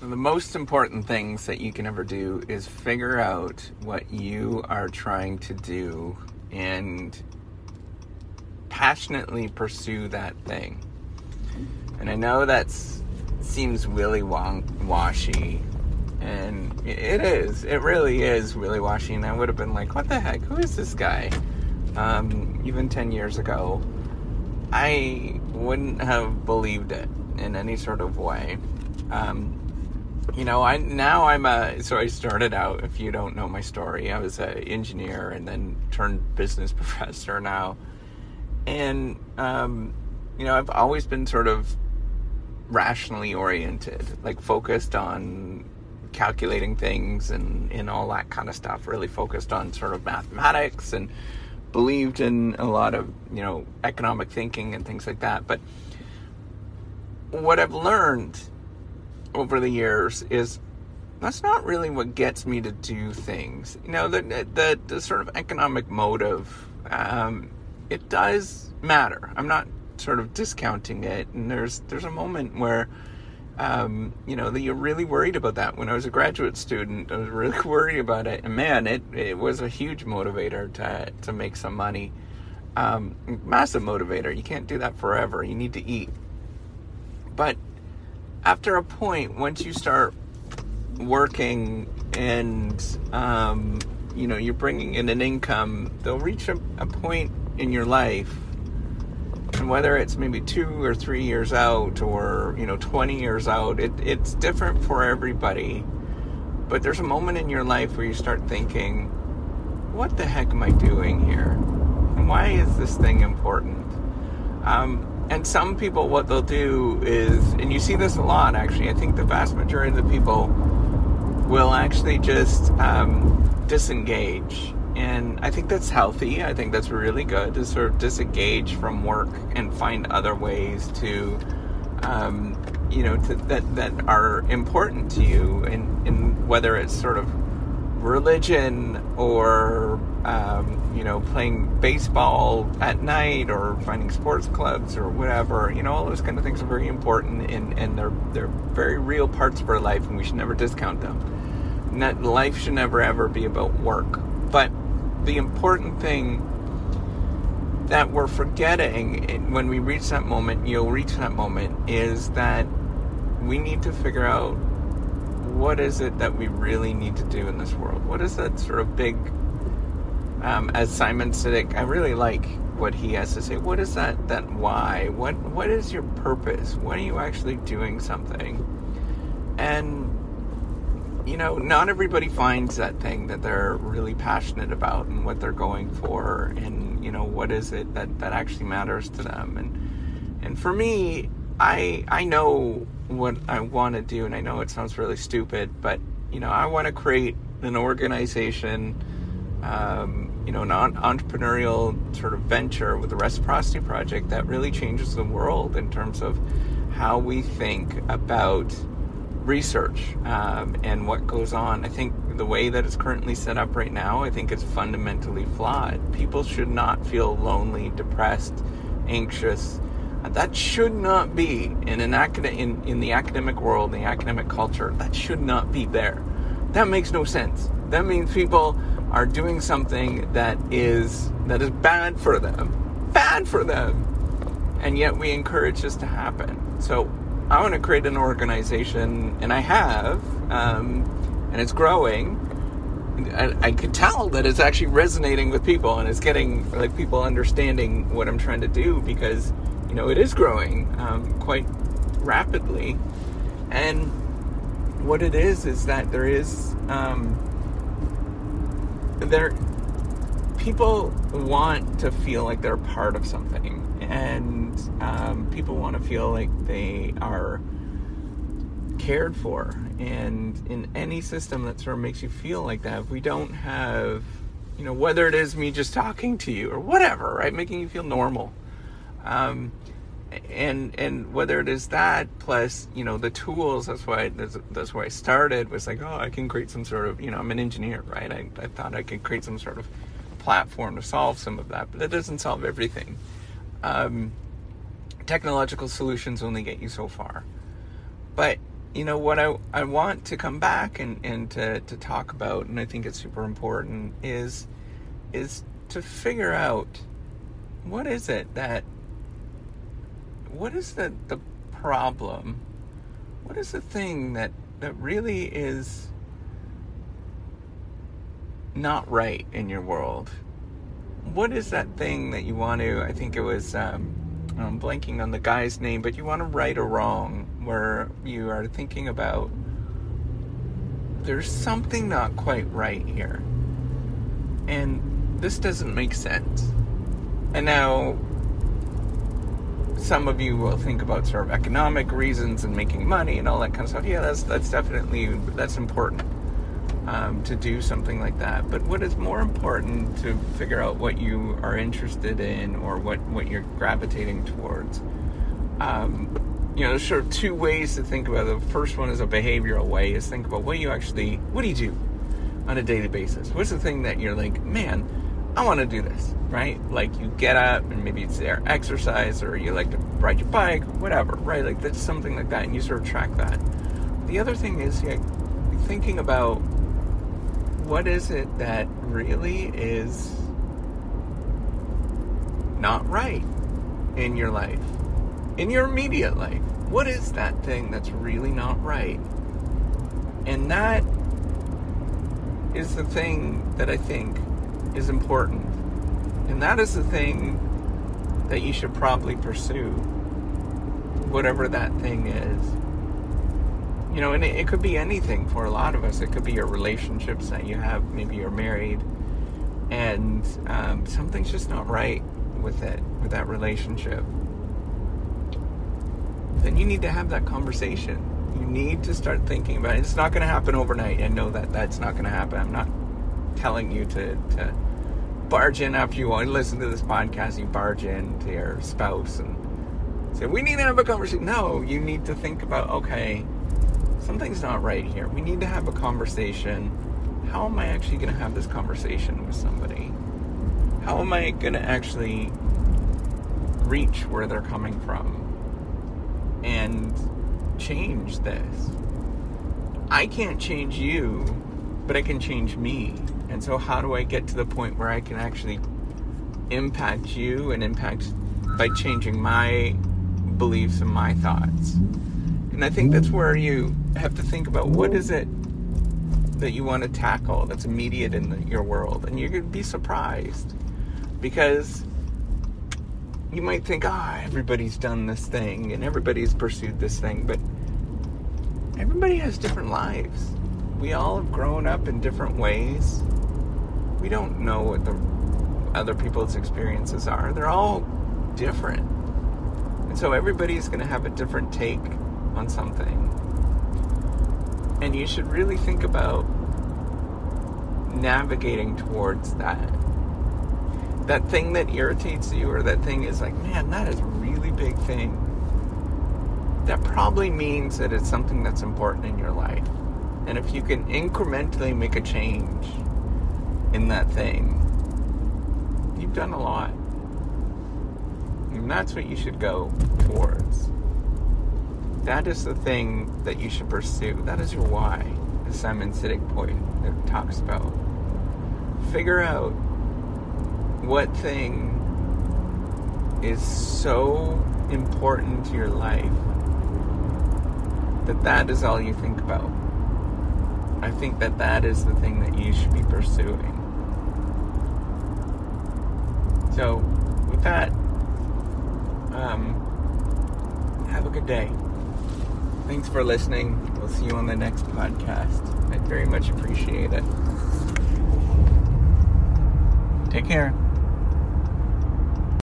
the most important things that you can ever do is figure out what you are trying to do and passionately pursue that thing. And I know that seems willy washy, and it is. It really is willy washy. And I would have been like, "What the heck? Who is this guy?" Um, even ten years ago, I wouldn't have believed it in any sort of way. Um, you know, I now I'm a so I started out. If you don't know my story, I was an engineer and then turned business professor now, and um, you know I've always been sort of rationally oriented, like focused on calculating things and and all that kind of stuff. Really focused on sort of mathematics and believed in a lot of you know economic thinking and things like that, but what I've learned over the years is that's not really what gets me to do things. You know, the the, the sort of economic motive, um, it does matter. I'm not sort of discounting it, and there's there's a moment where. Um, you know that you're really worried about that. When I was a graduate student, I was really worried about it, and man, it it was a huge motivator to to make some money. Um, massive motivator. You can't do that forever. You need to eat. But after a point, once you start working and um, you know you're bringing in an income, they'll reach a, a point in your life, and whether it's maybe two or three years out or you know 20 years out, it, it's different for everybody. But there's a moment in your life where you start thinking, "What the heck am I doing here? And why is this thing important?" Um, and some people, what they'll do is, and you see this a lot actually, I think the vast majority of the people will actually just um, disengage. And I think that's healthy. I think that's really good to sort of disengage from work and find other ways to, um, you know, to, that, that are important to you. And, and whether it's sort of religion or um, you know playing baseball at night or finding sports clubs or whatever you know all those kind of things are very important and, and they're they're very real parts of our life and we should never discount them. Not, life should never ever be about work. But the important thing that we're forgetting when we reach that moment you'll reach that moment is that we need to figure out what is it that we really need to do in this world? What is that sort of big, um, as Simon Sinek, I really like what he has to say. What is that, that why? What, what is your purpose? When are you actually doing something? And, you know, not everybody finds that thing that they're really passionate about and what they're going for and, you know, what is it that, that actually matters to them. And, and for me, I, I know what I want to do, and I know it sounds really stupid, but you know, I want to create an organization, um, you know, an entrepreneurial sort of venture with the Reciprocity Project that really changes the world in terms of how we think about research um, and what goes on. I think the way that it's currently set up right now, I think is fundamentally flawed. People should not feel lonely, depressed, anxious that should not be in an acad- in, in the academic world, in the academic culture. That should not be there. That makes no sense. That means people are doing something that is that is bad for them, bad for them, and yet we encourage this to happen. So I want to create an organization, and I have, um, and it's growing. I, I could tell that it's actually resonating with people, and it's getting like people understanding what I'm trying to do because you know, it is growing um, quite rapidly. And what it is is that there is um, there people want to feel like they're part of something, and um, people want to feel like they are cared for. And in any system that sort of makes you feel like that, if we don't have, you know, whether it is me just talking to you or whatever, right, making you feel normal um, and and whether it is that plus you know the tools that's why that's, that's why I started was like oh I can create some sort of you know I'm an engineer right? I, I thought I could create some sort of platform to solve some of that but that doesn't solve everything. Um, technological solutions only get you so far. But you know what I, I want to come back and, and to, to talk about and I think it's super important is is to figure out what is it that what is the the problem? What is the thing that that really is not right in your world? What is that thing that you want to i think it was um, i'm blanking on the guy's name but you want to right or wrong where you are thinking about there's something not quite right here. And this doesn't make sense. And now some of you will think about sort of economic reasons and making money and all that kind of stuff. Yeah, that's that's definitely that's important um, to do something like that. But what is more important to figure out what you are interested in or what what you're gravitating towards. Um, you know, there's sort of two ways to think about it. The first one is a behavioral way: is think about what you actually what do you do on a daily basis. What's the thing that you're like, man I want to do this, right? Like you get up and maybe it's there exercise or you like to ride your bike, whatever, right? Like that's something like that, and you sort of track that. The other thing is yeah, thinking about what is it that really is not right in your life, in your immediate life. What is that thing that's really not right? And that is the thing that I think is important. And that is the thing that you should probably pursue, whatever that thing is. You know, and it, it could be anything for a lot of us. It could be your relationships that you have. Maybe you're married and um, something's just not right with it, with that relationship. Then you need to have that conversation. You need to start thinking about it. It's not going to happen overnight. I know that that's not going to happen. I'm not telling you to, to barge in after you want to listen to this podcast. You barge in to your spouse and say, "We need to have a conversation." No, you need to think about, okay, something's not right here. We need to have a conversation. How am I actually going to have this conversation with somebody? How am I going to actually reach where they're coming from and change this? I can't change you, but I can change me. And so, how do I get to the point where I can actually impact you and impact by changing my beliefs and my thoughts? And I think that's where you have to think about what is it that you want to tackle that's immediate in the, your world. And you're going to be surprised because you might think, ah, oh, everybody's done this thing and everybody's pursued this thing, but everybody has different lives. We all have grown up in different ways we don't know what the other people's experiences are. They're all different. And so everybody's going to have a different take on something. And you should really think about navigating towards that. That thing that irritates you, or that thing is like, man, that is a really big thing. That probably means that it's something that's important in your life. And if you can incrementally make a change, in that thing, you've done a lot. And that's what you should go towards. That is the thing that you should pursue. That is your why, as Simon Sinek point that talks about. Figure out what thing is so important to your life that that is all you think about. I think that that is the thing that you should be pursuing. So, with that, um, have a good day. Thanks for listening. We'll see you on the next podcast. I very much appreciate it. Take care.